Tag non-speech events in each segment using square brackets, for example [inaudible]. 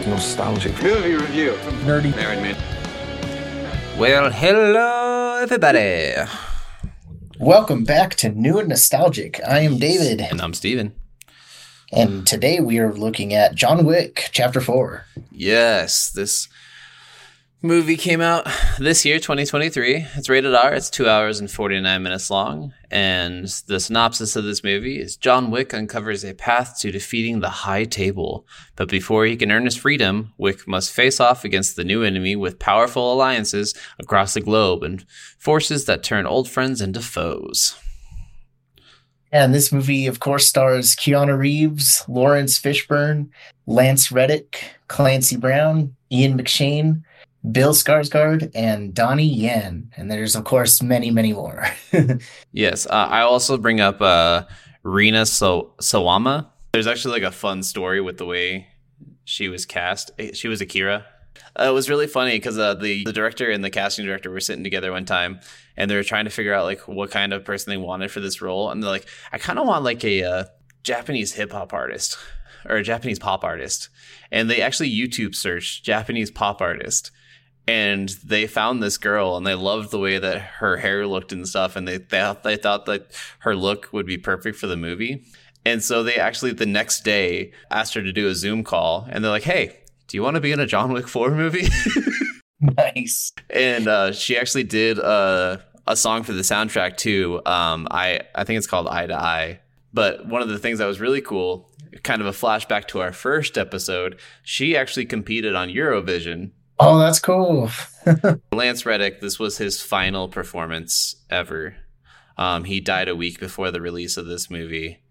like nostalgic. Movie review. Nerdy. Married man. Well, hello, everybody. Welcome back to New and Nostalgic. I am David, And I'm Steven. and today we are looking at John Wick, Chapter 4. Yes, this movie came out this year, 2023. It's rated R. It's two hours and 49 minutes long. And the synopsis of this movie is John Wick uncovers a path to defeating the High Table. But before he can earn his freedom, Wick must face off against the new enemy with powerful alliances across the globe and forces that turn old friends into foes. And this movie, of course, stars Keanu Reeves, Laurence Fishburne, Lance Reddick, Clancy Brown, Ian McShane, Bill Skarsgård, and Donnie Yen. And there's, of course, many, many more. [laughs] Yes, uh, I also bring up uh, Rina so- Sawama. There's actually like a fun story with the way she was cast. Eh, She was Akira. Uh, it was really funny because uh, the the director and the casting director were sitting together one time, and they were trying to figure out like what kind of person they wanted for this role. And they're like, I kind of want like a uh, Japanese hip hop artist or a Japanese pop artist. And they actually YouTube searched Japanese pop artist and they found this girl and they loved the way that her hair looked and stuff and they they, thought- they thought that her look would be perfect for the movie. And so they actually the next day asked her to do a zoom call and they're like hey do you want to be in a john wick 4 movie? [laughs] Nice. and uh, she actually did uh, a song for the soundtrack too um, i i think it's called eye to eye. But one of the things that was really cool kind of a flashback to our first episode she actually competed on eurovision Oh, that's cool. [laughs] Lance Reddick, this was his final performance ever. Um, he died a week before the release of this movie.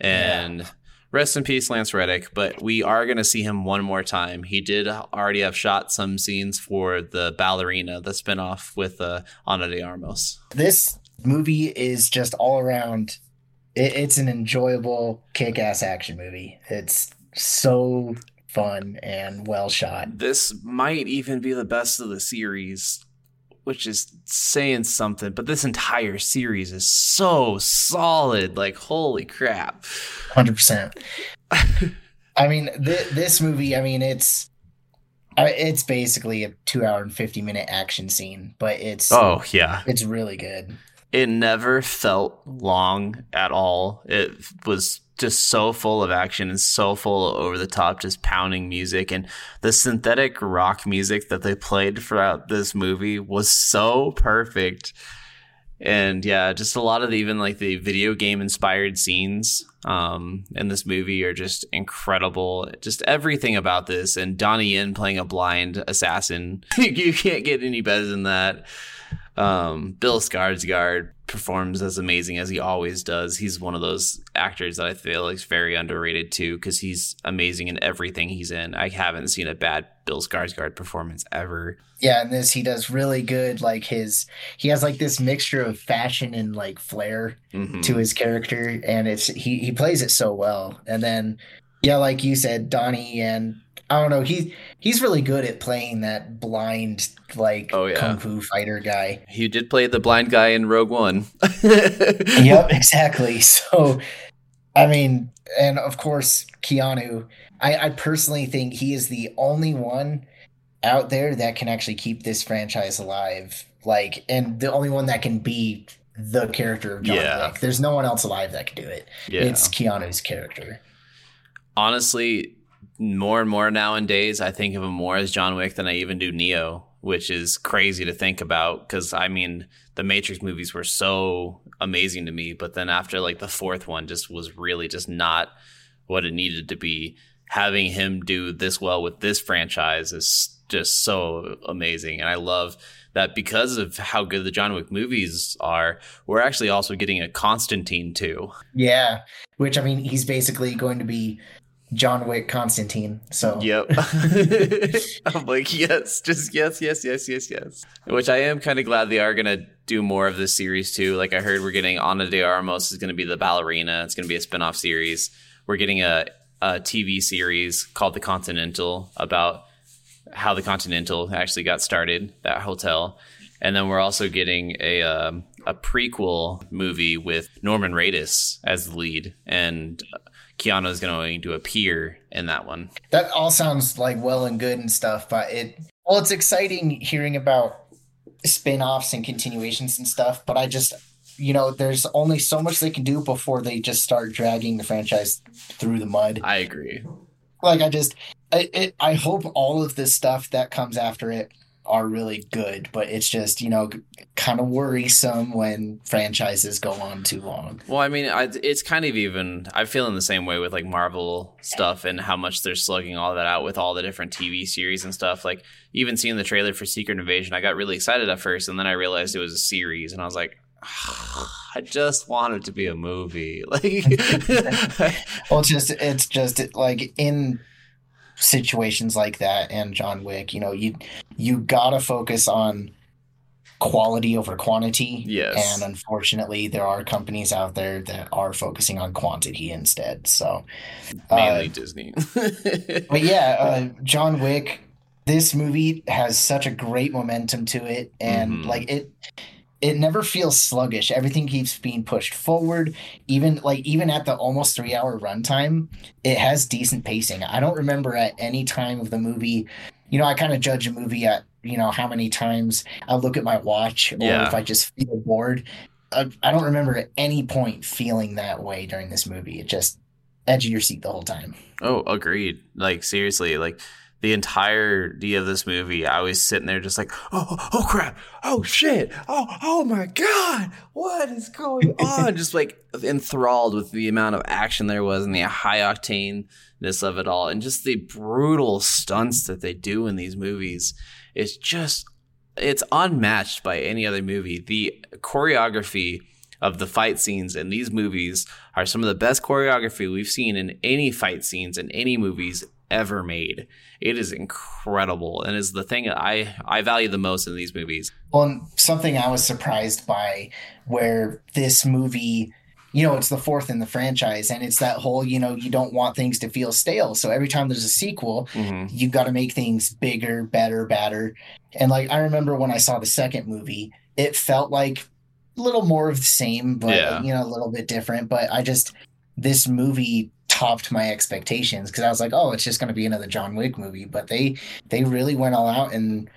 And rest in peace, Lance Reddick. But we are going to see him one more time. He did already have shot some scenes for the ballerina, the spinoff with uh, Ana de Armas. This movie is just all around. It, it's an enjoyable, kick-ass action movie. It's so fun and well shot. This might even be the best of the series, which is saying something. But this entire series is so solid. Like, holy crap. Hundred percent. [laughs] I mean, th- this movie. I mean, it's it's basically a two-hour and fifty-minute action scene, but it's Oh, yeah. it's really good. it never felt long at all. It was just so full of action and so full over the top, just pounding music. And the synthetic rock music that they played throughout this movie was so perfect. And yeah, just a lot of the, even like the video game inspired scenes um, in this movie are just incredible. Just everything about this, and Donnie Yen playing a blind assassin, [laughs] you can't get any better than that. Um, Bill Skarsgård performs as amazing as he always does. He's one of those actors that I feel like is very underrated too, because he's amazing in everything he's in. I haven't seen a bad Bill Skarsgård performance ever. Yeah, and this he does really good. Like his, he has like this mixture of fashion and like flair Mhm. to his character, and it's he he plays it so well. And then, yeah, like you said, Donnie and I don't know, he he's really good at playing that blind like Oh, yeah. kung fu fighter guy. He did play the blind guy in Rogue One. [laughs] yep, exactly. So, I mean, and of course, Keanu. I, I personally think he is the only one out there that can actually keep this franchise alive. Like, and the only one that can be the character of John Yeah. Wick. There's no one else alive that can do it. Yeah. It's Keanu's character. honestly, more and more nowadays, I think of him more as John Wick than I even do Neo, which is crazy to think about. Because I mean, the Matrix movies were so amazing to me, but then after like the fourth one, just was really just not what it needed to be. Having him do this well with this franchise is just so amazing, and I love that because of how good the John Wick movies are, we're actually also getting a Constantine too. Yeah, which I mean, he's basically going to be John Wick Constantine. So Yep. [laughs] I'm like, yes, just yes, yes, yes, yes, yes. Which I am kind of glad they are to do more of this series too. Like I heard we're getting Ana de Armas is to be the ballerina. It's to be a spin-off series. We're getting a, a TV series called The Continental about how the Continental actually got started, that hotel. And then we're also getting a um, a prequel movie with Norman Reedus as the lead and Keanu is going to appear in that one. That all sounds like well and good and stuff, but it well, it's exciting hearing about spin-offs and continuations and stuff, but I just you know, there's only so much they can do before they just start dragging the franchise through the mud. I agree. Like I just I it, I hope all of this stuff that comes after it are really good, but it's just you know kind of worrisome when franchises go on too long. Well, I mean, I, it's kind of even. I feel in the same way with like Marvel stuff and how much they're slugging all that out with all the different TV series and stuff. Like even seeing the trailer for Secret Invasion, I got really excited at first, and then I realized it was a series, and I was like. Ah, I just want it to be a movie. [laughs] Like, [laughs] well, it's just it's just like in situations like that and John Wick, you know, you you gotta focus on quality over quantity. Yes. And unfortunately, there are companies out there that are focusing on quantity instead. So mainly uh, Disney. [laughs] but yeah, uh, John Wick. This movie has such a great momentum to it, and mm-hmm. like it it never feels sluggish. Everything keeps being pushed forward. Even like even at the almost three hour runtime, it has decent pacing. I don't remember at any time of the movie. You know, I kind of judge a movie at you know how many times I look at my watch or yeah. if I just feel bored. I, I don't remember at any point feeling that way during this movie. It just edge of your seat the whole time. Oh, agreed. Like seriously, like the entirety of this movie, I was sitting there just like, oh, oh, oh crap, oh shit, oh, oh my god, what is going [laughs] on? just like enthralled with the amount of action there was and the high octaneness of it all, and just the brutal stunts that they do in these movies. It's just, it's unmatched by any other movie. The choreography of the fight scenes in these movies are some of the best choreography we've seen in any fight scenes in any movies ever made. It is incredible and is the thing I I value the most in these movies. Well, something I was surprised by where this movie you know, it's the fourth in the franchise, and it's that whole, you know, you don't want things to feel stale. So every time there's a sequel, mm-hmm. you've got to make things bigger, better, better. And like, I remember when I saw the second movie, it felt like a little more of the same, but, yeah. you know, a little bit different. But I just, this movie topped my expectations because I was like, oh, it's just going to be another John Wick movie. But they they really went all out, and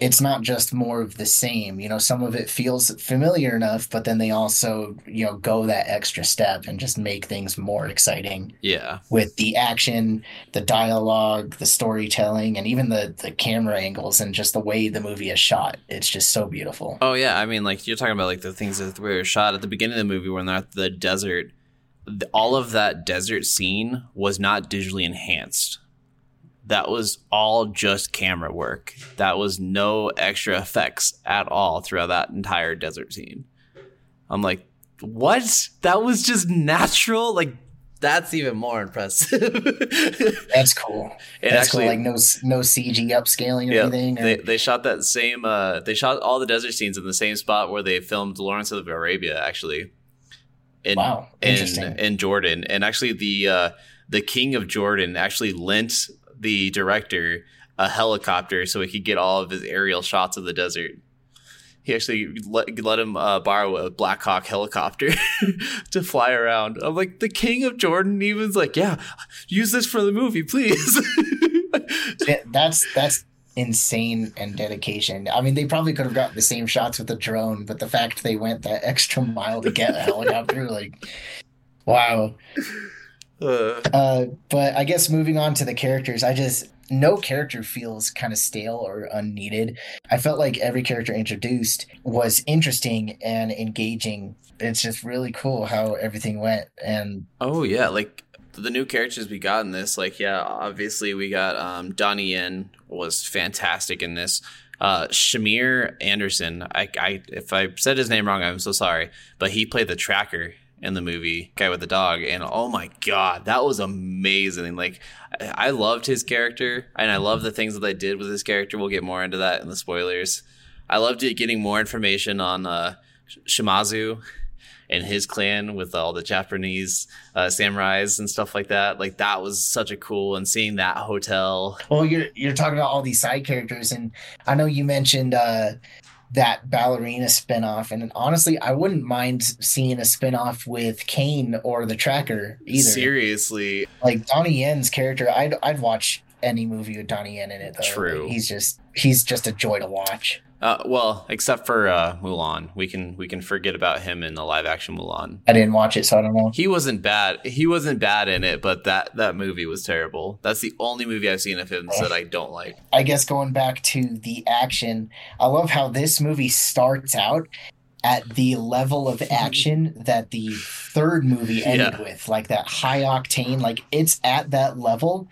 it's not just more of the same. You know, some of it feels familiar enough, but then they also you know go that extra step and just make things more exciting. Yeah, with the action, the dialogue, the storytelling, and even the the camera angles and just the way the movie is shot. It's just so beautiful. Oh yeah, I mean, like you're talking about like the things that were shot at the beginning of the movie when they're at the desert all of that desert scene was not digitally enhanced. That was all just camera work. That was no extra effects at all throughout that entire desert scene. I'm like, what? That was just natural? Like, that's even more impressive. [laughs] that's cool. It that's actually, cool. Like no no CG upscaling or yeah, anything. Or... They they shot that same. Uh, they shot all the desert scenes in the same spot where they filmed Lawrence of Arabia. Actually, in wow, in, in Jordan. And actually, the uh, the king of Jordan actually lent the director a helicopter so he could get all of his aerial shots of the desert. He actually let, let him uh, borrow a Black Hawk helicopter [laughs] to fly around. I'm like, the king of Jordan even's like, yeah, use this for the movie, please. [laughs] that's that's insane and dedication. I mean, they probably could have gotten the same shots with a drone, but the fact they went that [laughs] extra mile to get a helicopter, like, wow. Uh. uh, but I guess moving on to the characters, I just no character feels kind of stale or unneeded. I felt like every character introduced was interesting and engaging. It's just really cool how everything went. And oh yeah, like the new characters we got in this, like yeah, obviously we got um, Donnie Yen was fantastic in this. Uh, Shamier Anderson, I, I if I said his name wrong, I'm so sorry, but he played the tracker in the movie, guy with the dog, and oh my god, that was amazing! Like I loved his character, and I love the things that they did with his character. We'll get more into that in the spoilers. I loved it getting more information on uh, Shimazu and his clan with all the Japanese uh, samurais and stuff like that. Like that was such a cool and seeing that hotel. Well, you're you're talking about all these side characters, and I know you mentioned uh, that ballerina spinoff. And honestly, I wouldn't mind seeing a spinoff with Kane or the Tracker either. Seriously, like Donnie Yen's character, I'd I'd watch any movie with Donnie Yen in it. Though. True. Like, he's just he's just a joy to watch. Uh, well, except for uh, Mulan, we can we can forget about him in the live action Mulan. I didn't watch it, so I don't know. He wasn't bad. He wasn't bad in it, but that that movie was terrible. That's the only movie I've seen of him that I don't like. I guess going back to the action, I love how this movie starts out at the level of action that the third movie ended Yeah. with, like that high octane, like it's at that level,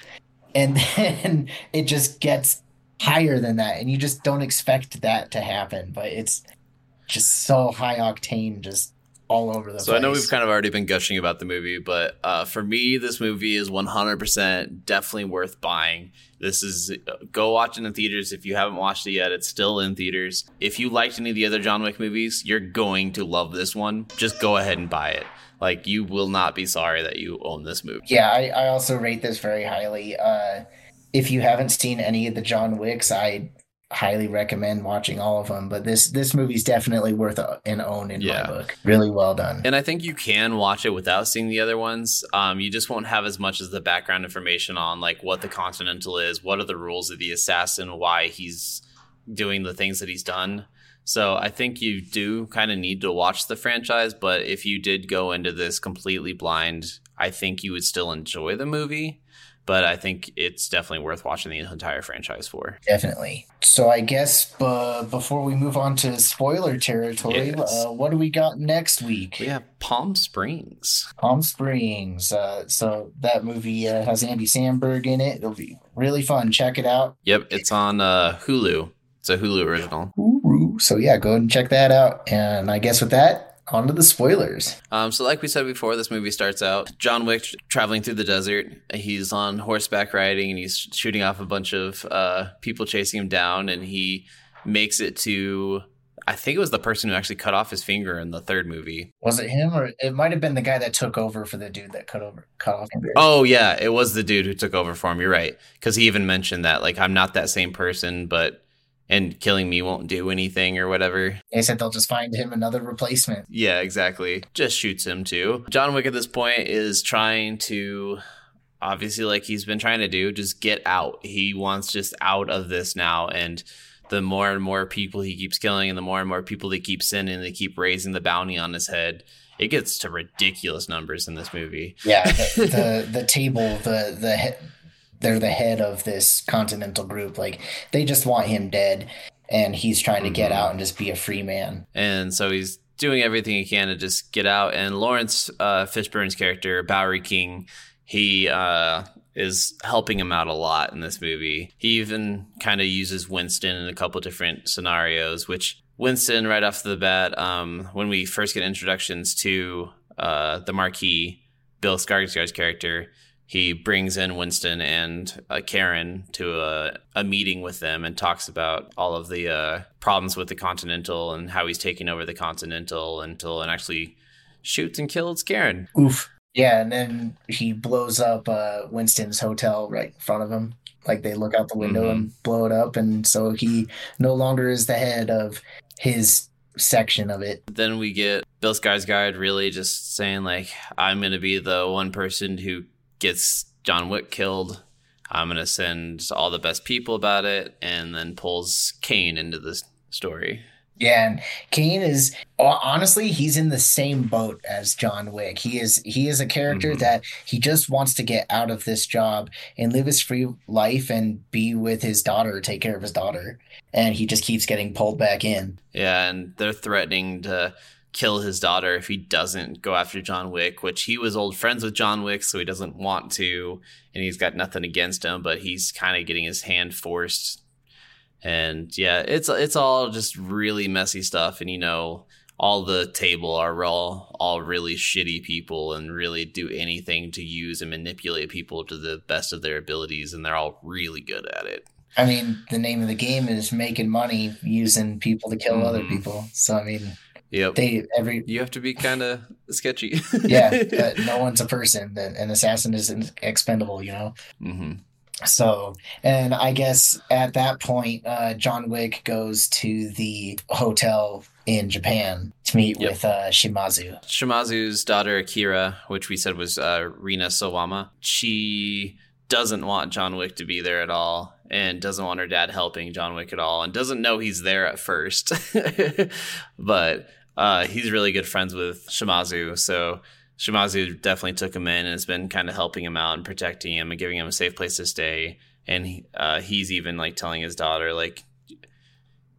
and [laughs] then it just gets higher than that, and you just don't expect that to happen, but it's just so high octane, just all over the place. So place. I know we've kind of already been gushing about the movie, but uh, for me, this movie is 100% definitely worth buying. This is go watch it in theaters if you haven't watched it yet. It's still in theaters. If you liked any of the other John Wick movies, you're going to love this one. Just go ahead and buy it. Like you will not be sorry that you own this movie. Yeah, I, I also rate this very highly. Uh, if you haven't seen any of the John Wicks, I highly recommend watching all of them. But this this movie's definitely worth a, an own in Yeah. my book. Really well done. And I think you can watch it without seeing the other ones. Um, you just won't have as much as the background information on like what the Continental is, what are the rules of the assassin, why he's doing the things that he's done. So I think you do kind of need to watch the franchise, but if you did go into this completely blind, I think you would still enjoy the movie. But I think it's definitely worth watching the entire franchise for. Definitely. So I guess uh, before we move on to spoiler territory, Yes. uh, what do we got next week? We have Palm Springs. Palm Springs. Uh, so that movie uh, has Andy Samberg in it. It'll be really fun. Check it out. Yep, it's on uh, Hulu. It's a Hulu original. Ooh, so yeah, go ahead and check that out. And I guess with that, on to the spoilers. Um, so, like we said before, this movie starts out John Wick traveling through the desert. He's on horseback riding and he's shooting off a bunch of uh, people chasing him down. And he makes it to, I think it was the person who actually cut off his finger in the third movie. Was it him or it might have been the guy that took over for the dude that cut over cut off? Oh, yeah, it was the dude who took over for him. You're right. Because he even mentioned that, like, I'm not that same person, but. And killing me won't do anything or whatever. They said they'll just find him another replacement. Yeah, exactly. Just shoots him too. John Wick at this point is trying to obviously like he's been trying to do, just get out. He wants just out of this now and the more and more people he keeps killing and the more and more people they keep sending, they keep raising the bounty on his head. It gets to ridiculous numbers in this movie. Yeah, the [laughs] the, the table, the the he- they're the head of this continental group. Like they just want him dead, and he's trying to get Mhm. out and just be a free man. And so he's doing everything he can to just get out. And Laurence uh, Fishburne's character, Bowery King, he uh, is helping him out a lot in this movie. He even kind of uses Winston in a couple different scenarios, which Winston, right off the bat, um, when we first get introductions to uh, the Marquis, Bill Skarsgård's character, he brings in Winston and uh, Charon to a, a meeting with them and talks about all of the uh, problems with the Continental and how he's taking over the Continental until and actually shoots and kills Charon. Oof. Yeah, and then he blows up uh, Winston's hotel right in front of him. Like they look out the window and blow it up, and so he no longer is the head of his section of it. Then we get Bill Skarsgård really just saying like, "I'm going to be the one person who gets John Wick killed. I'm going to send all the best people about it," and then pulls Kane into the story. Yeah, and Kane is honestly he's in the same boat as John Wick. He is he is a character Mhm. that he just wants to get out of this job and live his free life and be with his daughter, take care of his daughter. And he just keeps getting pulled back in. Yeah, and they're threatening to kill his daughter if he doesn't go after John Wick, which he was old friends with John Wick, so he doesn't want to, and he's got nothing against him, but he's kind of getting his hand forced. And yeah, it's it's all just really messy stuff, and you know, all the table are all all really shitty people and really do anything to use and manipulate people to the best of their abilities, and they're all really good at it. I mean, the name of the game is making money using people to kill other Mhm. people. So I mean, Yep. they every you have to be kind of sketchy. [laughs] yeah, [laughs] uh, no one's a person. An assassin is expendable, you know. hmm So, and I guess at that point, uh, John Wick goes to the hotel in Japan to meet yep. with uh, Shimazu. Shimazu's daughter Akira, which we said was uh, Rina Sawama, she doesn't want John Wick to be there at all and doesn't want her dad helping John Wick at all and doesn't know he's there at first. [laughs] but uh, he's really good friends with Shimazu, so Shimazu definitely took him in and has been kind of helping him out and protecting him and giving him a safe place to stay. And uh, he's even like telling his daughter, like,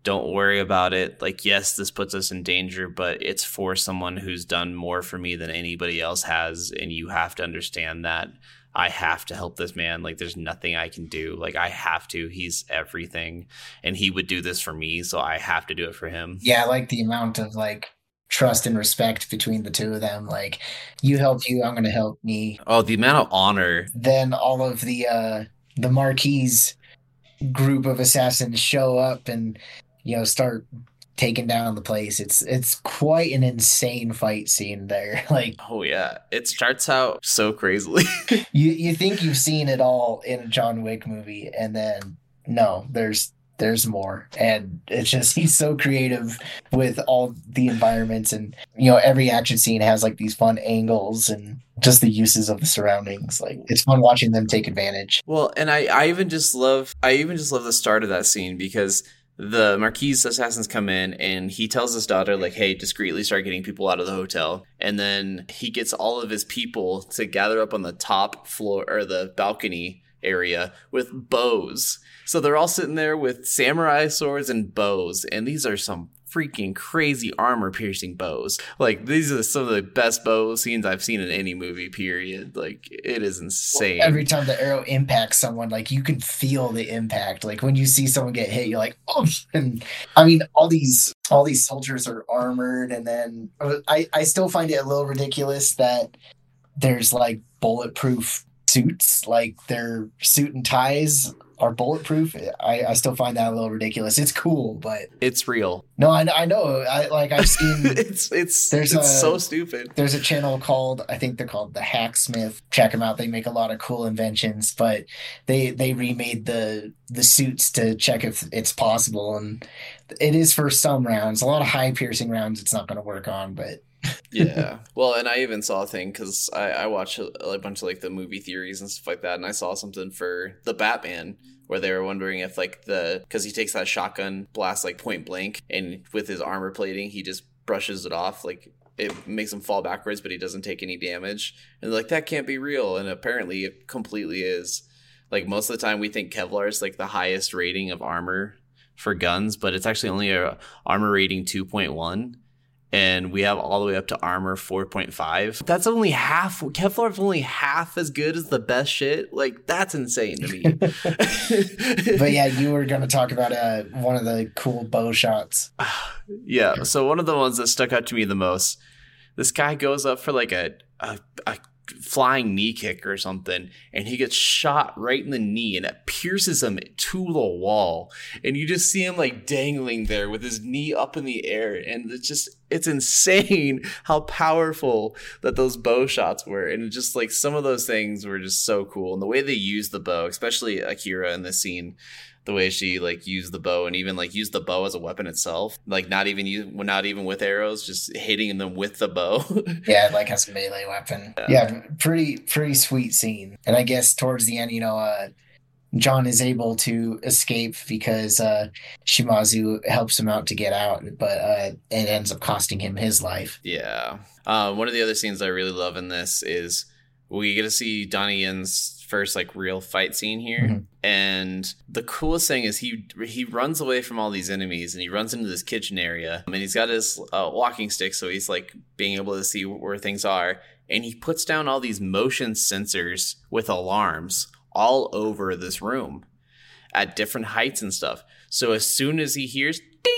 don't worry about it. Like, yes, this puts us in danger, but it's for someone who's done more for me than anybody else has. And you have to understand that I have to help this man. Like, there's nothing I can do. Like, I have to. He's everything. And he would do this for me. So I have to do it for him. Yeah, I like the amount of like trust and respect between the two of them. Like, you help you, I'm going to help me. Oh, the amount of honor. Then all of the, uh, the Marquis group of assassins show up and you know, start taking down the place. It's it's quite an insane fight scene there. [laughs] Like Oh yeah. It starts out so crazily. [laughs] you you think you've seen it all in a John Wick movie and then no, there's there's more and it's just [laughs] he's so creative with all the environments and you know every action scene has like these fun angles and just the uses of the surroundings like it's fun watching them take advantage well and i i even just love i even just love the start of that scene because the Marquis assassins come in and he tells his daughter, like, hey, discreetly start getting people out of the hotel. And then he gets all of his people to gather up on the top floor or the balcony area with bows. So they're all sitting there with samurai swords and bows. And these are some freaking crazy armor piercing bows. Like these are some of the best bow scenes I've seen in any movie. Period. Like it is insane. Well, every time the arrow impacts someone, like you can feel the impact. Like when you see someone get hit, you're like, oh. [laughs] And I mean, all these all these soldiers are armored, and then uh, I I still find it a little ridiculous that there's like bulletproof suits, like their suit and ties are bulletproof. I, I still find that a little ridiculous. It's cool, but it's real. No, I, I know. I like I've seen. [laughs] it's it's there's it's a, so stupid. There's a channel called I think they're called the Hacksmith. Check them out. They make a lot of cool inventions, but they they remade the the suits to check if it's possible, and it is for some rounds. A lot of high piercing rounds, it's not going to work on, but yeah. Well, and I even saw a thing because I, I watch a, a, bunch of like the movie theories and stuff like that, and I saw something for the Batman where they were wondering if like the because he takes that shotgun blast like point blank, and with his armor plating, he just brushes it off like it makes him fall backwards, but he doesn't take any damage. And like that can't be real, and apparently it completely is. Like most of the time, we think Kevlar is like the highest rating of armor for guns, but it's actually only a armor rating two point one and we have all the way up to armor 4.5. That's only half. Kevlar is only half as good as the best shit. Like that's insane to me. [laughs] but yeah, you were going to talk about uh, one of the cool bow shots. [sighs] yeah. So one of the ones that stuck out to me the most. This guy goes up for like a, a, a flying knee kick or something and he gets shot right in the knee and it pierces him to the wall. And you just see him like dangling there with his knee up in the air and it's just it's insane [laughs] how powerful that those bow shots were. And just like some of those things were just so cool. And the way they use the bow especially akira in this scene the way she like used the bow and even like used the bow as a weapon itself like not even use not even with arrows just hitting them with the bow [laughs] yeah like as a melee weapon yeah. yeah. pretty pretty sweet scene and i guess towards the end you know uh John is able to escape because uh, Shimazu helps him out to get out, but uh, it ends up costing him his life. Yeah. Uh, one of the other scenes I really love in this is we get to see Donnie Yen's first like real fight scene here. Mm-hmm. And the coolest thing is he he runs away from all these enemies and he runs into this kitchen area. and he's got his uh, walking stick, so he's like being able to see where things are. And he puts down all these motion sensors with alarms all over this room at different heights and stuff. So as soon as he hears ding,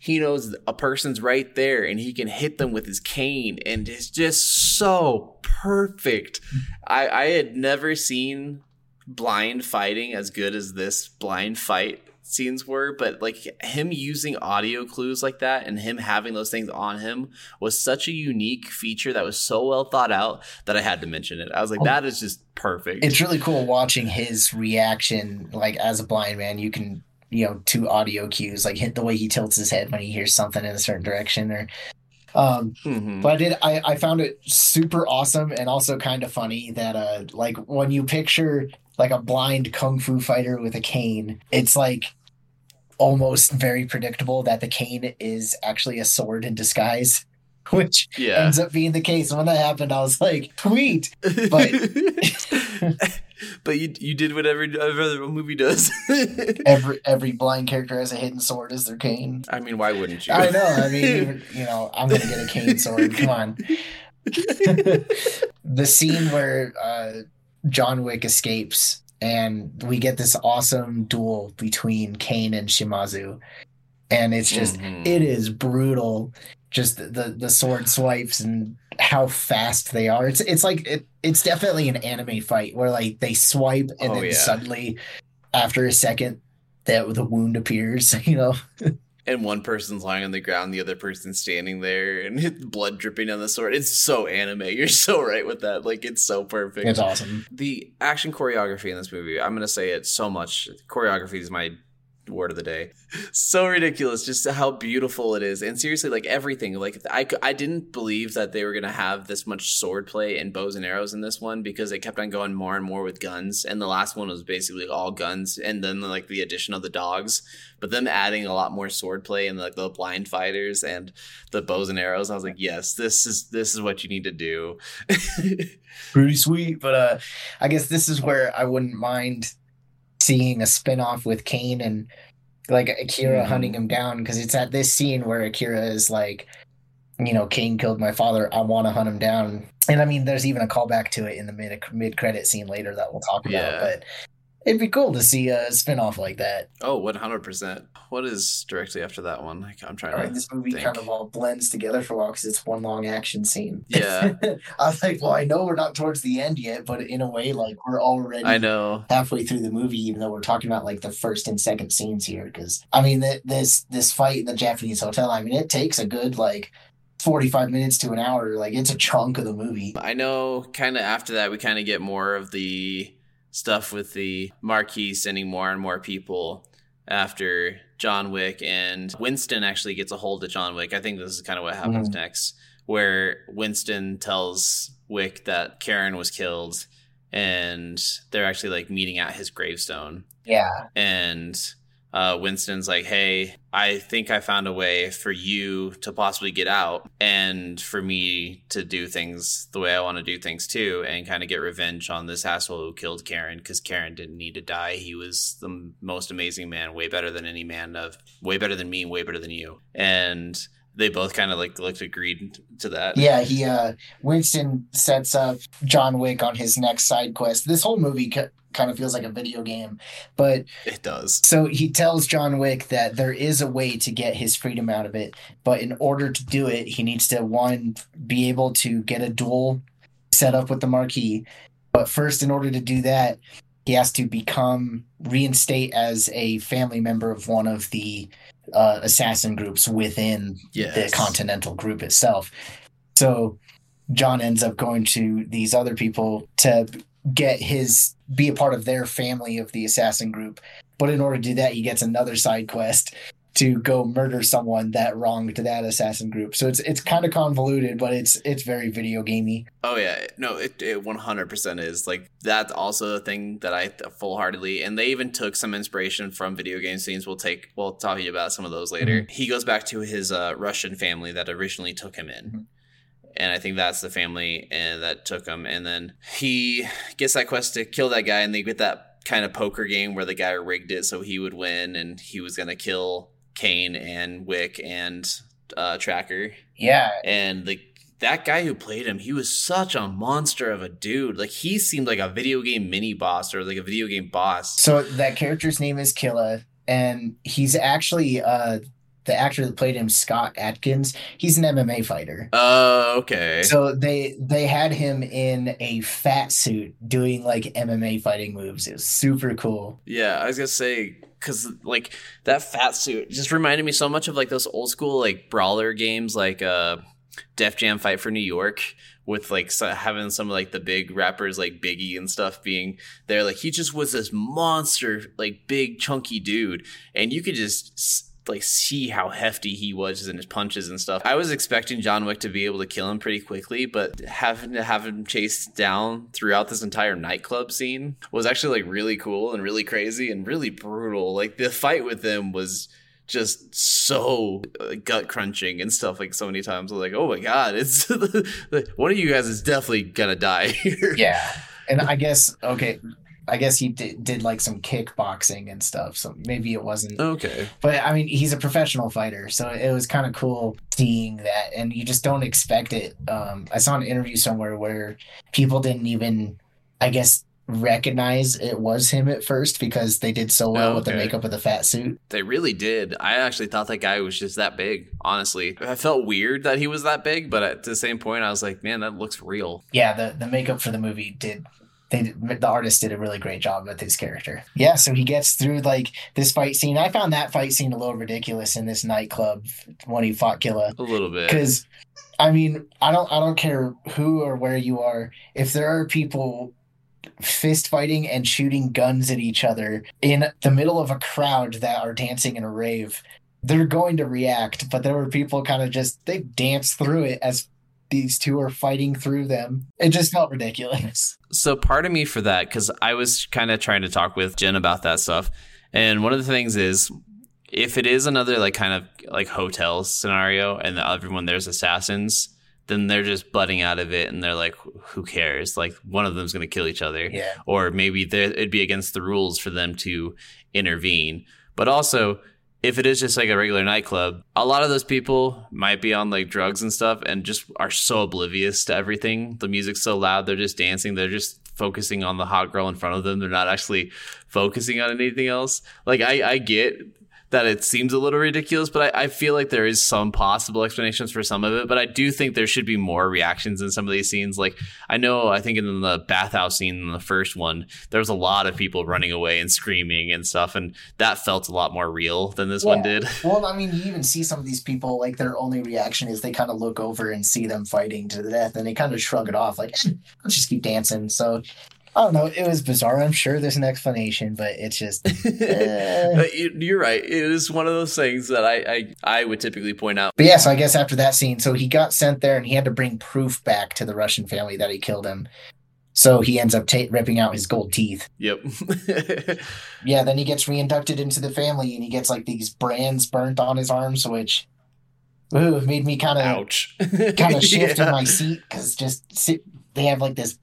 he knows a person's right there and he can hit them with his cane and it's just so perfect i i had never seen blind fighting as good as this blind fight scenes were, but like him using audio clues like that and him having those things on him was such a unique feature that was so well thought out that I had to mention it. I was like, that is just perfect. It's really cool watching his reaction, like as a blind man, you can you know to audio cues like hit the way he tilts his head when he hears something in a certain direction or um Mhm. but i did I, I found it super awesome and also kind of funny that uh like when you picture like a blind kung fu fighter with a cane it's like almost very predictable that the cane is actually a sword in disguise [laughs] which yeah. ends up being the case And when that happened i was like sweet but [laughs] [laughs] but you you did what every other movie does. [laughs] every every blind character has a hidden sword as their cane I mean, why wouldn't you? I know. I mean, you [laughs] know, I'm gonna get a cane sword. Come on. [laughs] the scene where uh, John Wick escapes and we get this awesome duel between Kane and Shimazu, and it's just Mhm. it is brutal. Just the the sword swipes and how fast they are. It's it's like it, it's definitely an anime fight where like they swipe and Oh, then yeah. suddenly after a second that the wound appears. [laughs] You know. and one person's lying on the ground, the other person's standing there, and [laughs] blood dripping on the sword. It's so anime. [laughs] You're so right with that. Like it's so perfect. It's awesome. the action choreography in this movie, I'm gonna say it so much. Choreography is my word of the day. So ridiculous, just how beautiful it is, and seriously, like everything. Like I, I didn't believe that they were gonna have this much swordplay and bows and arrows in this one because they kept on going more and more with guns, and the last one was basically all guns, and then like the addition of the dogs. But them adding a lot more swordplay and like the blind fighters and the bows and arrows, I was like, yes, this is this is what you need to do. [laughs] pretty sweet. But uh, I guess this is where I wouldn't mind seeing a spin-off with Kane and like Akira Mhm. hunting him down because it's at this scene where Akira is like, you know, Kane killed my father. I want to hunt him down. And I mean, there's even a callback to it in the mid mid credit scene later that we'll talk about. Yeah. But it'd be cool to see a spin-off like that. Oh, 100%. What is directly after that one? Like, I'm trying to. mean, this movie think. kind of all blends together for a while because it's one long action scene. Yeah. [laughs] I was like, well, I know we're not towards the end yet, but in a way, like we're already I know. halfway through the movie, even though we're talking about like the first and second scenes here. Because I mean, th- this this fight in the Japanese hotel, I mean, it takes a good like forty five minutes to an hour. Like it's a chunk of the movie. I know kind of after that, we kind of get more of the stuff with the Marquis sending more and more people after John Wick and Winston actually gets a hold of John Wick. I think this is kind of what happens Mhm. next, where Winston tells Wick that Charon was killed and they're actually like meeting at his gravestone. Yeah, and uh, Winston's like, "Hey, I think I found a way for you to possibly get out, and for me to do things the way I want to do things too, and kind of get revenge on this asshole who killed Charon because Charon didn't need to die. He was the most amazing man, way better than any man of, way better than me, way better than you." And they both kind of like looked agreed to that. yeah. He uh, Winston sets up John Wick on his next side quest. This whole movie kind of feels like a video game, but It does. So he tells John Wick that there is a way to get his freedom out of it, but in order to do it, he needs to one be able to get a duel set up with the Marquis. But first, in order to do that, he has to become reinstate as a family member of one of the uh, assassin groups within Yes. the Continental Group itself. So John ends up going to these other people to get his be a part of their family of the assassin group. But in order to do that, he gets another side quest to go murder someone that wronged that assassin group. So it's it's kind of convoluted, but it's it's very video gamey. Oh yeah, no, it it one hundred percent is like that's also a thing that I full heartedly, and they even took some inspiration from video game scenes. We'll take we'll talk to you about some of those later. He goes back to his uh, Russian family that originally took him in. Mhm. And I think that's the family and that took him. And then he gets that quest to kill that guy, and they get that kind of poker game where the guy rigged it so he would win, and he was gonna kill Kane and Wick and uh, Tracker Yeah, and the that guy who played him, he was such a monster of a dude. Like he seemed like a video game mini boss or like a video game boss. So that character's name is Killa, and he's actually uh the actor that played him, Scott Adkins. He's an MMA fighter. Oh, okay. So they they had him in a fat suit doing like MMA fighting moves. It was super cool. yeah, I was gonna say because like that fat suit just reminded me so much of like those old school like brawler games like uh def jam fight for new york with like so having some of like the big rappers like biggie and stuff being there like he just was this monster like big chunky dude and you could just like see how hefty he was in his punches and stuff. I was expecting John Wick to be able to kill him pretty quickly, but having to have him chased down throughout this entire nightclub scene was actually like really cool and really crazy and really brutal. Like the fight with him was just so uh, gut crunching and stuff like so many times. I was like, oh my god, it's [laughs] one of you guys is definitely gonna die here. Yeah, and I guess okay, I guess he did, did like some kickboxing and stuff, so maybe it wasn't okay. But I mean, he's a professional fighter, so it was kind of cool seeing that, and you just don't expect it. Um, I saw an interview somewhere where people didn't even, I guess, recognize it was him at first because they did so well okay. with the makeup of the fat suit. They really did. I actually thought that guy was just that big, honestly. I felt weird that he was that big, but at the same point I was like, man, that looks real. Yeah, the the makeup for the movie did they the artist did a really great job with his character. Yeah, so he gets through like this fight scene. I found that fight scene a little ridiculous in this nightclub when he fought Killa. A little bit. Cuz I mean, I don't I don't care who or where you are. If there are people fist fighting and shooting guns at each other in the middle of a crowd that are dancing in a rave, they're going to react. But there were people kind of just they danced through it as these two are fighting through them. It just felt ridiculous. So part of me for that, because I was kind of trying to talk with Jen about that stuff. And one of the things is if it is another like kind of like hotel scenario and everyone there's assassins, then they're just butting out of it and they're like, who cares? Like one of them's going to kill each other. Yeah. Or maybe it'd be against the rules for them to intervene. But also, if it is just like a regular nightclub, a lot of those people might be on like drugs and stuff and just are so oblivious to everything. The music's so loud, they're just dancing, they're just focusing on the hot girl in front of them. They're not actually focusing on anything else. Like I, I get that it seems a little ridiculous, but I, I, feel like there is some possible explanations for some of it. But I do think there should be more reactions in some of these scenes. Like I know, I think in the bathhouse scene in the first one, there was a lot of people running away and screaming and stuff, and that felt a lot more real than this yeah. one did. [laughs] Well, I mean, you even see some of these people like their only reaction is they kind of look over and see them fighting to the death, and they kind of shrug it off, like eh, let's just keep dancing. So I don't know. It was bizarre. I'm sure there's an explanation, but it's just. [laughs] Uh... You're right. It is one of those things that I, I I would typically point out. But yeah, so I guess after that scene, so he got sent there and he had to bring proof back to the Russian family that he killed him. So he ends up ta- ripping out his gold teeth. Yep. [laughs] yeah, then he gets reinducted into the family and he gets like these brands burnt on his arms, which ooh, made me kind of ouch, [laughs] kind of shift yeah. in my seat because just sit, they have like this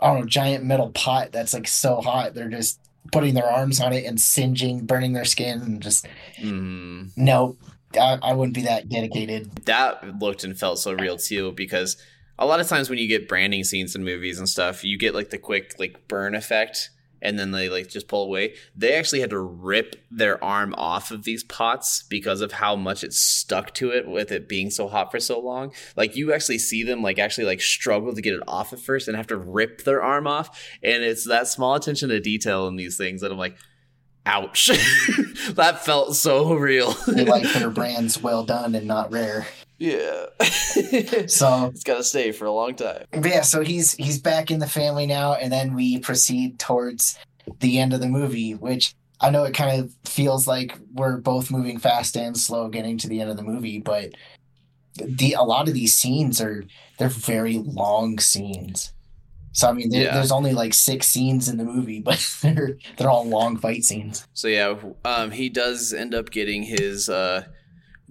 I don't know, giant metal pot that's like so hot. They're just putting their arms on it and singeing, burning their skin, and just mm. no, I, I wouldn't be that dedicated. That looked and felt so real too because a lot of times when you get branding scenes in movies and stuff, you get like the quick like burn effect and then they like just pull away. They actually had to rip their arm off of these pots because of how much it stuck to it with it being so hot for so long. Like you actually see them like actually like struggle to get it off at first and have to rip their arm off. And it's that small attention to detail in these things that I'm like, ouch. [laughs] that felt so real. they like their brands well done and not rare. Yeah. [laughs] so it's got to stay for a long time. yeah, so he's he's back in the family now, and then we proceed towards the end of the movie, which I know it kind of feels like we're both moving fast and slow getting to the end of the movie, but the a lot of these scenes are they're very long scenes. So I mean, yeah. there's only like six scenes in the movie, [laughs] but they're they're all long fight scenes. So yeah, um, he does end up getting his uh,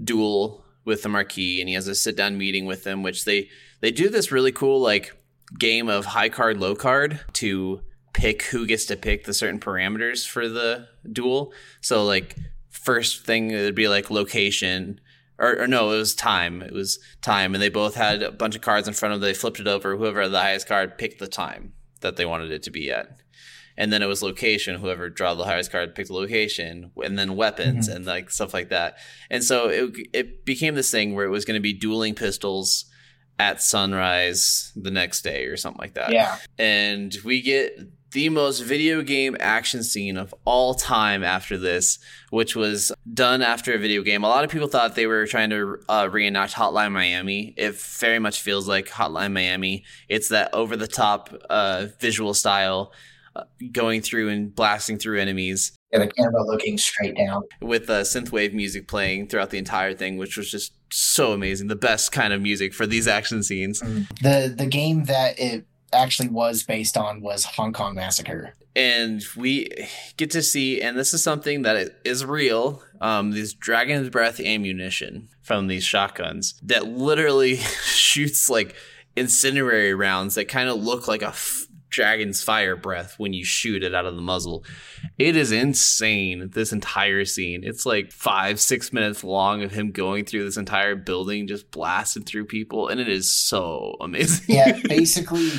duel with the Marquis and he has a sit down meeting with them, which they they do this really cool like game of high card, low card to pick who gets to pick the certain parameters for the duel. So like first thing it would be like location. Or, or, no, it was time. It was time, and they both had a bunch of cards in front of them. They flipped it over. Whoever had the highest card picked the time that they wanted it to be at and then it was location. Whoever draw the highest card picked the location, and then weapons mm-hmm. and like stuff like that. And so it it became this thing where it was going to be dueling pistols at sunrise the next day or something like that. Yeah. And we get the most video game action scene of all time after this, which was done after a video game. A lot of people thought they were trying to uh, reenact Hotline Miami. It very much feels like Hotline Miami. It's that over the top uh, visual style, going through and blasting through enemies. Yeah, the camera looking straight down with uh, synthwave music playing throughout the entire thing, which was just so amazing. The best kind of music for these action scenes. Mm. The the game that it actually was based on was Hong Kong Massacre. And we get to see, and this is something that is real, um, these Dragon's Breath ammunition from these shotguns that literally [laughs] shoots like incendiary rounds that kind of look like a f- dragon's fire breath when you shoot it out of the muzzle. It is insane, this entire scene. It's like five, six minutes long of him going through this entire building, just blasting through people, and it is so [laughs] amazing. Yeah, basically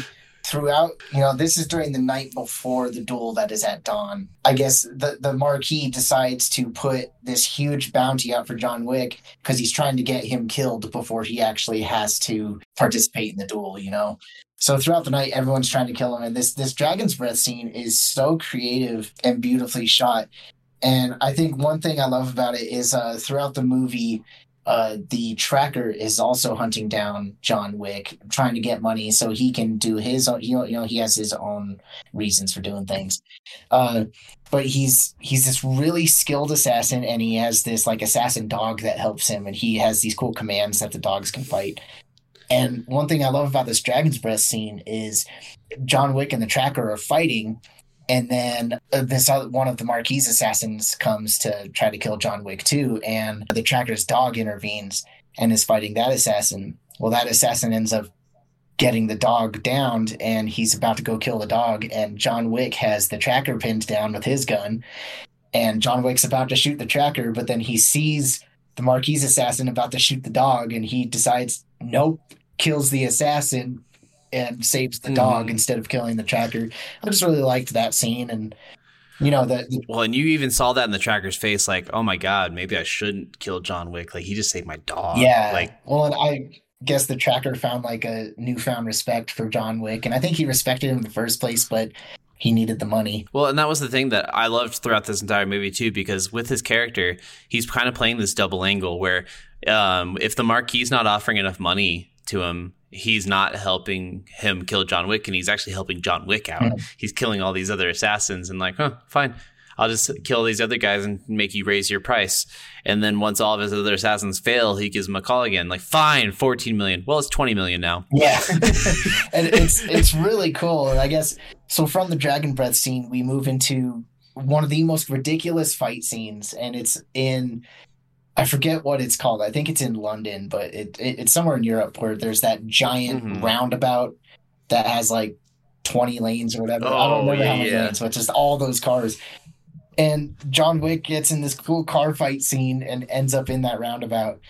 throughout you know this is during the night before the duel that is at dawn i guess the the marquis decides to put this huge bounty out for john wick because he's trying to get him killed before he actually has to participate in the duel you know so throughout the night everyone's trying to kill him and this this dragon's breath scene is so creative and beautifully shot and I think one thing I love about it is uh, throughout the movie, uh, the tracker is also hunting down John Wick, trying to get money so he can do his own. You know, you know he has his own reasons for doing things. Uh, but he's he's this really skilled assassin, and he has this like assassin dog that helps him, and he has these cool commands that the dogs can fight. And one thing I love about this Dragon's Breath scene is John Wick and the tracker are fighting and then uh, this other, one of the Marquis assassins comes to try to kill John Wick too, and the tracker's dog intervenes and is fighting that assassin. Well, that assassin ends up getting the dog downed, and he's about to go kill the dog, and John Wick has the tracker pinned down with his gun, and John Wick's about to shoot the tracker, but then he sees the Marquis assassin about to shoot the dog, and he decides, nope, kills the assassin, and saves the dog mm-hmm. instead of killing the tracker. I just really liked that scene and you know that well and you even saw that in the tracker's face like oh my god maybe i shouldn't kill john wick like he just saved my dog yeah like well and i guess the tracker found like a newfound respect for john wick and i think he respected him in the first place but he needed the money well and that was the thing that i loved throughout this entire movie too because with his character he's kind of playing this double angle where um, if the marquis not offering enough money to him he's not helping him kill John Wick and he's actually helping John Wick out. Mm-hmm. He's killing all these other assassins and like, huh, fine. I'll just kill these other guys and make you raise your price. And then once all of his other assassins fail, he gives them a call again. Like, fine, 14 million. Well, it's 20 million now. Yeah. [laughs] and it's it's really cool. And I guess so from the Dragon Breath scene, we move into one of the most ridiculous fight scenes, and it's in I forget what it's called. I think it's in London, but it, it it's somewhere in Europe where there's that giant mm-hmm. roundabout that has like 20 lanes or whatever. Oh, I don't remember yeah, how many lanes, but just all those cars. And John Wick gets in this cool car fight scene and ends up in that roundabout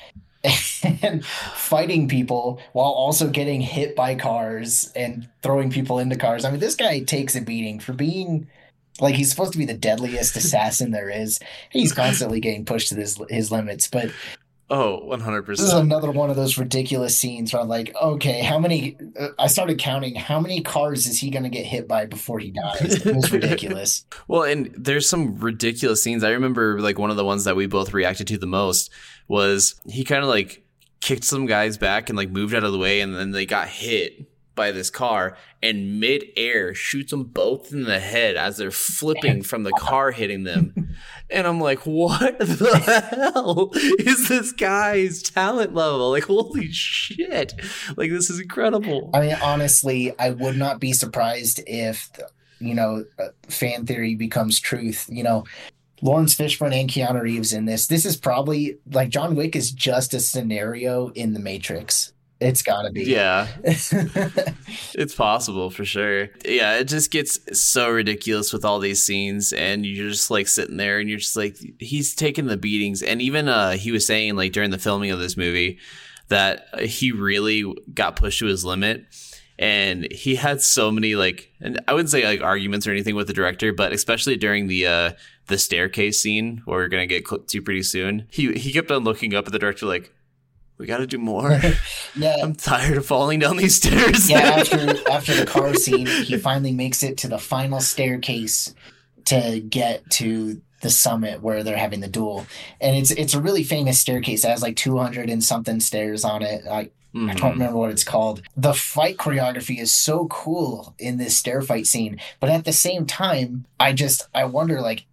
[laughs] and fighting people while also getting hit by cars and throwing people into cars. I mean, this guy takes a beating for being like he's supposed to be the deadliest assassin there is. He's constantly getting pushed to his his limits, but Oh, 100%. This is another one of those ridiculous scenes where I'm like, okay, how many? Uh, I started counting how many cars is he going to get hit by before he dies? It was ridiculous. [laughs] well, and there's some ridiculous scenes. I remember like one of the ones that we both reacted to the most was he kind of like kicked some guys back and like moved out of the way and then they got hit by this car and mid-air shoots them both in the head as they're flipping from the car hitting them. [laughs] And I'm like, what the hell is this guy's talent level? Like, holy shit. Like, this is incredible. I mean, honestly, I would not be surprised if, you know, uh, fan theory becomes truth. You know, Laurence Fishburne and Keanu Reeves in this. This is probably like John Wick is just a scenario in the Matrix. It's gotta be. Yeah. [laughs] it's possible for sure. Yeah, it just gets so ridiculous with all these scenes and you're just like sitting there and you're just like he's taking the beatings and even uh he was saying like during the filming of this movie that he really got pushed to his limit and he had so many like and I wouldn't say like arguments or anything with the director, but especially during the uh the staircase scene where we're gonna get to pretty soon, he he kept on looking up at the director like we got to do more. [laughs] yeah, I'm tired of falling down these stairs. yeah. After [laughs] after the car scene, he finally makes it to the final staircase to get to the summit where they're having the duel, and it's it's a really famous staircase. It has like 200 and something stairs on it. Like. I don't mm-hmm. remember what it's called. The fight choreography is so cool in this stair fight scene, but at the same time, I just I wonder like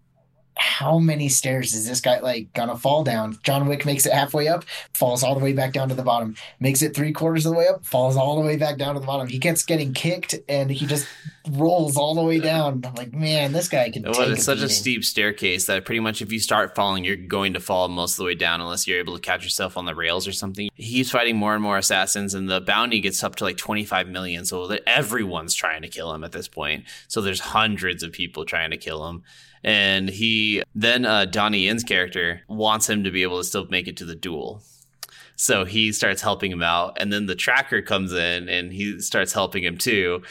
how many stairs is this guy like gonna fall down? John Wick makes it halfway up, falls all the way back down to the bottom. Makes it three quarters of the way up, falls all the way back down to the bottom. He keeps getting kicked and he just rolls all the way down. I'm like, man, this guy can. Well, it's such a steep staircase that pretty much if you start falling, you're going to fall most of the way down unless you're able to catch yourself on the rails or something. He's fighting more and more assassins, and the bounty gets up to like 25 million. So that everyone's trying to kill him at this point. So there's hundreds of people trying to kill him. And he then uh, Donnie Yen's character wants him to be able to still make it to the duel. So he starts helping him out, and then the tracker comes in and he starts helping him too.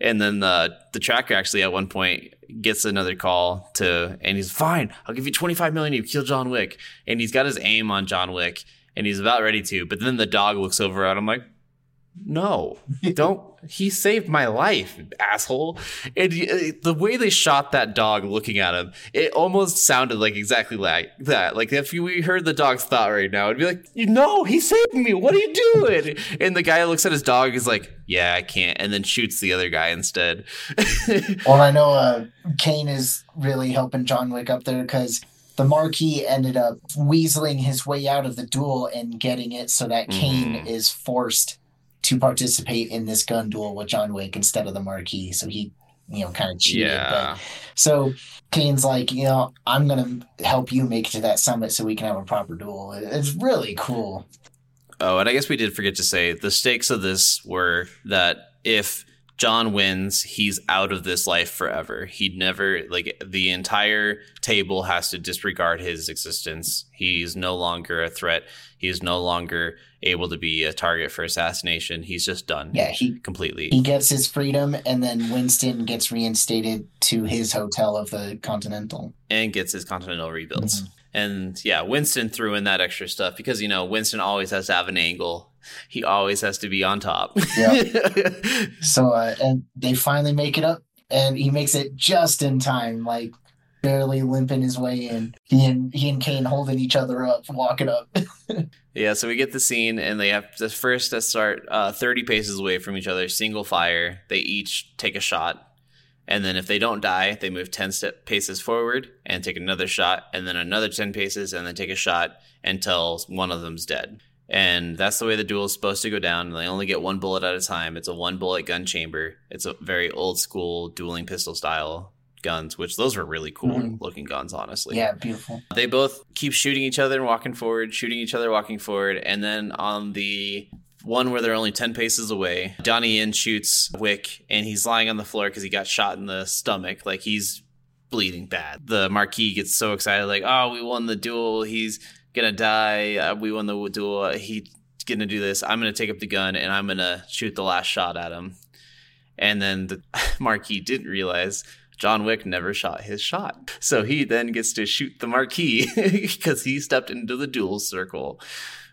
And then the the tracker actually at one point gets another call to, and he's fine. I'll give you twenty five million. You kill John Wick, and he's got his aim on John Wick, and he's about ready to. But then the dog looks over at him like, "No, don't." He saved my life, asshole. And uh, the way they shot that dog looking at him, it almost sounded like exactly like that. Like if we heard the dog's thought right now, it'd be like, "No, he saved me. What are you doing?" And the guy looks at his dog, is like, "Yeah, I can't," and then shoots the other guy instead. [laughs] Well, I know uh, Caine is really helping John Wick up there because the Marquis ended up weaseling his way out of the duel and getting it so that Caine Mhm. is forced to participate in this gun duel with John Wick instead of the Marquis. So he, you know, kind of cheated. yeah. But, so Caine's like, you know, I'm going to help you make it to that summit so we can have a proper duel. It's really cool. Oh, and I guess we did forget to say the stakes of this were that if John wins, he's out of this life forever. He'd never like the entire table has to disregard his existence. He's no longer a threat. He is no longer able to be a target for assassination. He's just done. Yeah, he completely. he gets his freedom, and then Winston gets reinstated to his hotel of the Continental. and gets his continental rebuilds. Mhm. And yeah, Winston threw in that extra stuff because you know Winston always has to have an angle. He always has to be on top. yeah. [laughs] So, uh, and they finally make it up, and he makes it just in time, like barely limping his way in. He and he and Caine holding each other up, walking up. [laughs] yeah, so we get the scene, and they have to first to start uh, thirty paces away from each other, single fire. They each take a shot, and then if they don't die, they move ten step paces forward and take another shot, and then another ten paces, and then take a shot until one of them's dead. And that's the way the duel is supposed to go down. They only get one bullet at a time. It's a one bullet gun chamber. It's a very old school dueling pistol style guns, which those were really cool Mhm. looking guns, honestly. yeah, beautiful. They both keep shooting each other and walking forward, shooting each other, walking forward. And then on the one where they're only 10 paces away, Donnie Yen shoots Wick and he's lying on the floor because he got shot in the stomach. Like he's bleeding bad. The Marquis gets so excited, like, oh, we won the duel. He's going to die. Uh, we won the duel. Uh, He's going to do this. I'm going to take up the gun and I'm going to shoot the last shot at him. And then the [laughs] Marquis didn't realize John Wick never shot his shot. So he then gets to shoot the Marquis [laughs] because he stepped into the duel circle,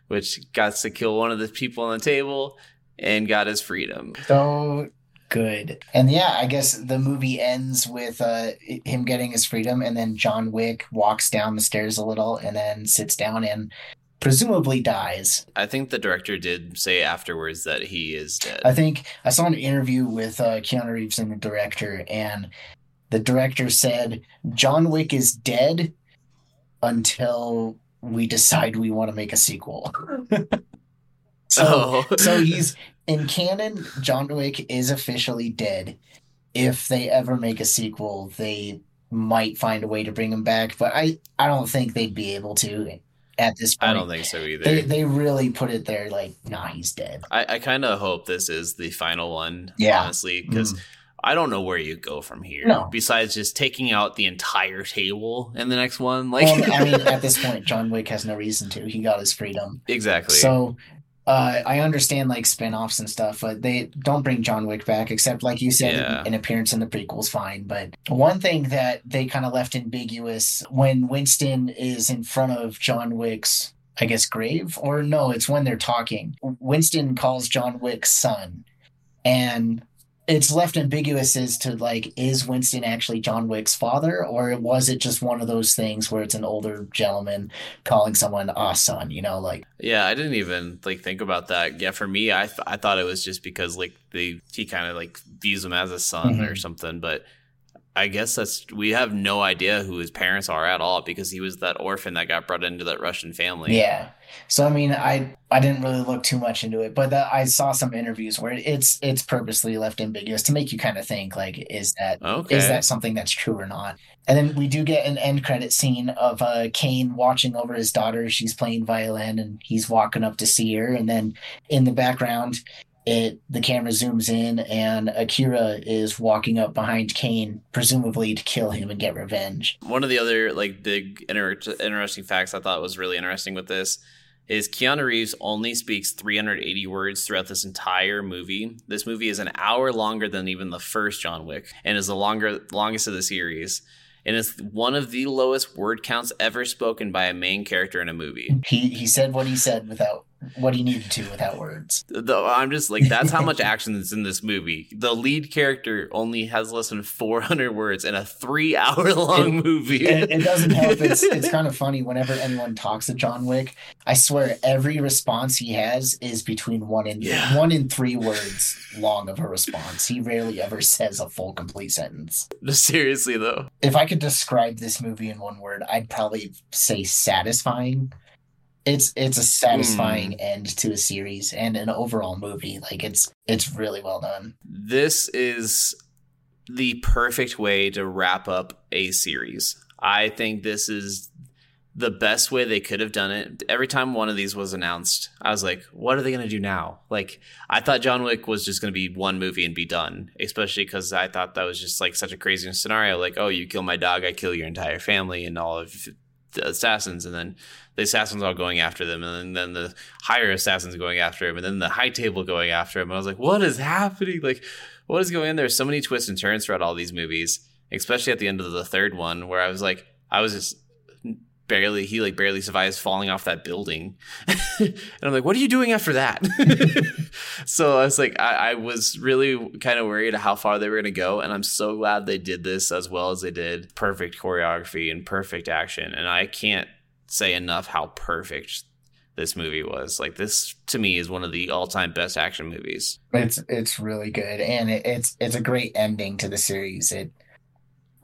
which got to kill one of the people on the table and got his freedom. So good. And yeah, I guess the movie ends with uh, him getting his freedom, and then John Wick walks down the stairs a little, and then sits down and presumably dies. I think the director did say afterwards that he is dead. I think I saw an interview with uh, Keanu Reeves and the director, and the director said John Wick is dead until we decide we want to make a sequel. [laughs] so, oh, so he's in canon. John Wick is officially dead. If they ever make a sequel, they might find a way to bring him back, but I I don't think they'd be able to at this point. I don't think so either. they they really put it there like, nah, he's dead. I, I kind of hope this is the final one, Yeah. honestly, because Mm. I don't know where you go from here. No. Besides just taking out the entire table in the next one, like well, I mean, at this [laughs] point, John Wick has no reason to. He got his freedom. exactly. So uh, I understand like spin-offs and stuff, but they don't bring John Wick back, except like you said, Yeah. an appearance in the prequel's fine. But one thing that they kind of left ambiguous when Winston is in front of John Wick's I guess, grave, or no, it's when they're talking. Winston calls John Wick's son, and it's left ambiguous as to like is Winston actually John Wick's father or was it just one of those things where it's an older gentleman calling someone a son you know like yeah I didn't even like think about that yeah for me I th- I thought it was just because like they he kind of like views him as a son mm-hmm. or something but I guess that's we have no idea who his parents are at all because he was that orphan that got brought into that Russian family. Yeah. So I mean, I I didn't really look too much into it, but the, I saw some interviews where it's it's purposely left ambiguous to make you kind of think like, is that okay. is that something that's true or not? And then we do get an end credit scene of uh, Caine watching over his daughter. She's playing violin, and he's walking up to see her. And then in the background, it the camera zooms in and Akira is walking up behind Caine, presumably to kill him and get revenge. One of the other like big inter- interesting facts I thought was really interesting with this is Keanu Reeves only speaks 380 words throughout this entire movie. This movie is an hour longer than even the first John Wick and is the longer longest of the series and it's one of the lowest word counts ever spoken by a main character in a movie. He he said what he said without what he needed to do without words. [laughs] Though I'm just like that's how much [laughs] action is in this movie. The lead character only has less than 400 words in a three hour long movie. It, it, doesn't help. It's [laughs] it's kind of funny whenever anyone talks to John Wick. I swear every response he has is between one and yeah. one in three words long of a response. He rarely ever says a full complete sentence. Seriously though, if I could describe this movie in one word, I'd probably say satisfying it's it's a satisfying mm. end to a series and an overall movie. Like it's it's really well done. This is the perfect way to wrap up a series. I think this is the best way they could have done it. Every time one of these was announced, I was like, what are they going to do now? Like, I thought John Wick was just going to be one movie and be done, especially because I thought that was just like such a crazy scenario. Like, oh, you kill my dog, I kill your entire family and all of the assassins. And then the assassins all going after them, and then the higher assassins going after him, and then the high table going after him. And I was like, what is happening? Like, what is going on? There's so many twists and turns throughout all these movies, especially at the end of the third one, where I was like, I was just barely he like barely survives falling off that building [laughs] and i'm like what are you doing after that [laughs] so i was like I, I was really kind of worried how far they were going to go and i'm so glad they did this as well as they did perfect choreography and perfect action and i can't say enough how perfect this movie was. Like this to me is one of the all-time best action movies. It's it's really good and it, it's it's a great ending to the series. It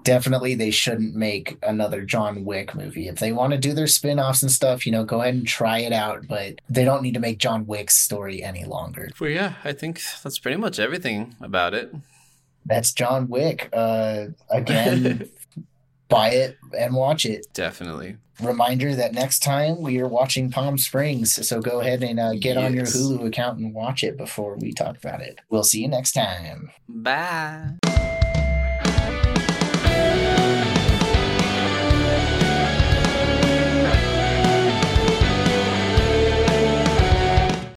definitely they shouldn't make another John Wick movie. If they want to do their spin-offs and stuff, you know, go ahead and try it out, but they don't need to make John Wick's story any longer. Well, yeah, I think that's pretty much everything about it. That's John Wick. Uh again, [laughs] buy it and watch it. Definitely reminder that next time we are watching Palm Springs. So go ahead and uh, get yes. on your Hulu account and watch it before we talk about it. We'll see you next time. Bye.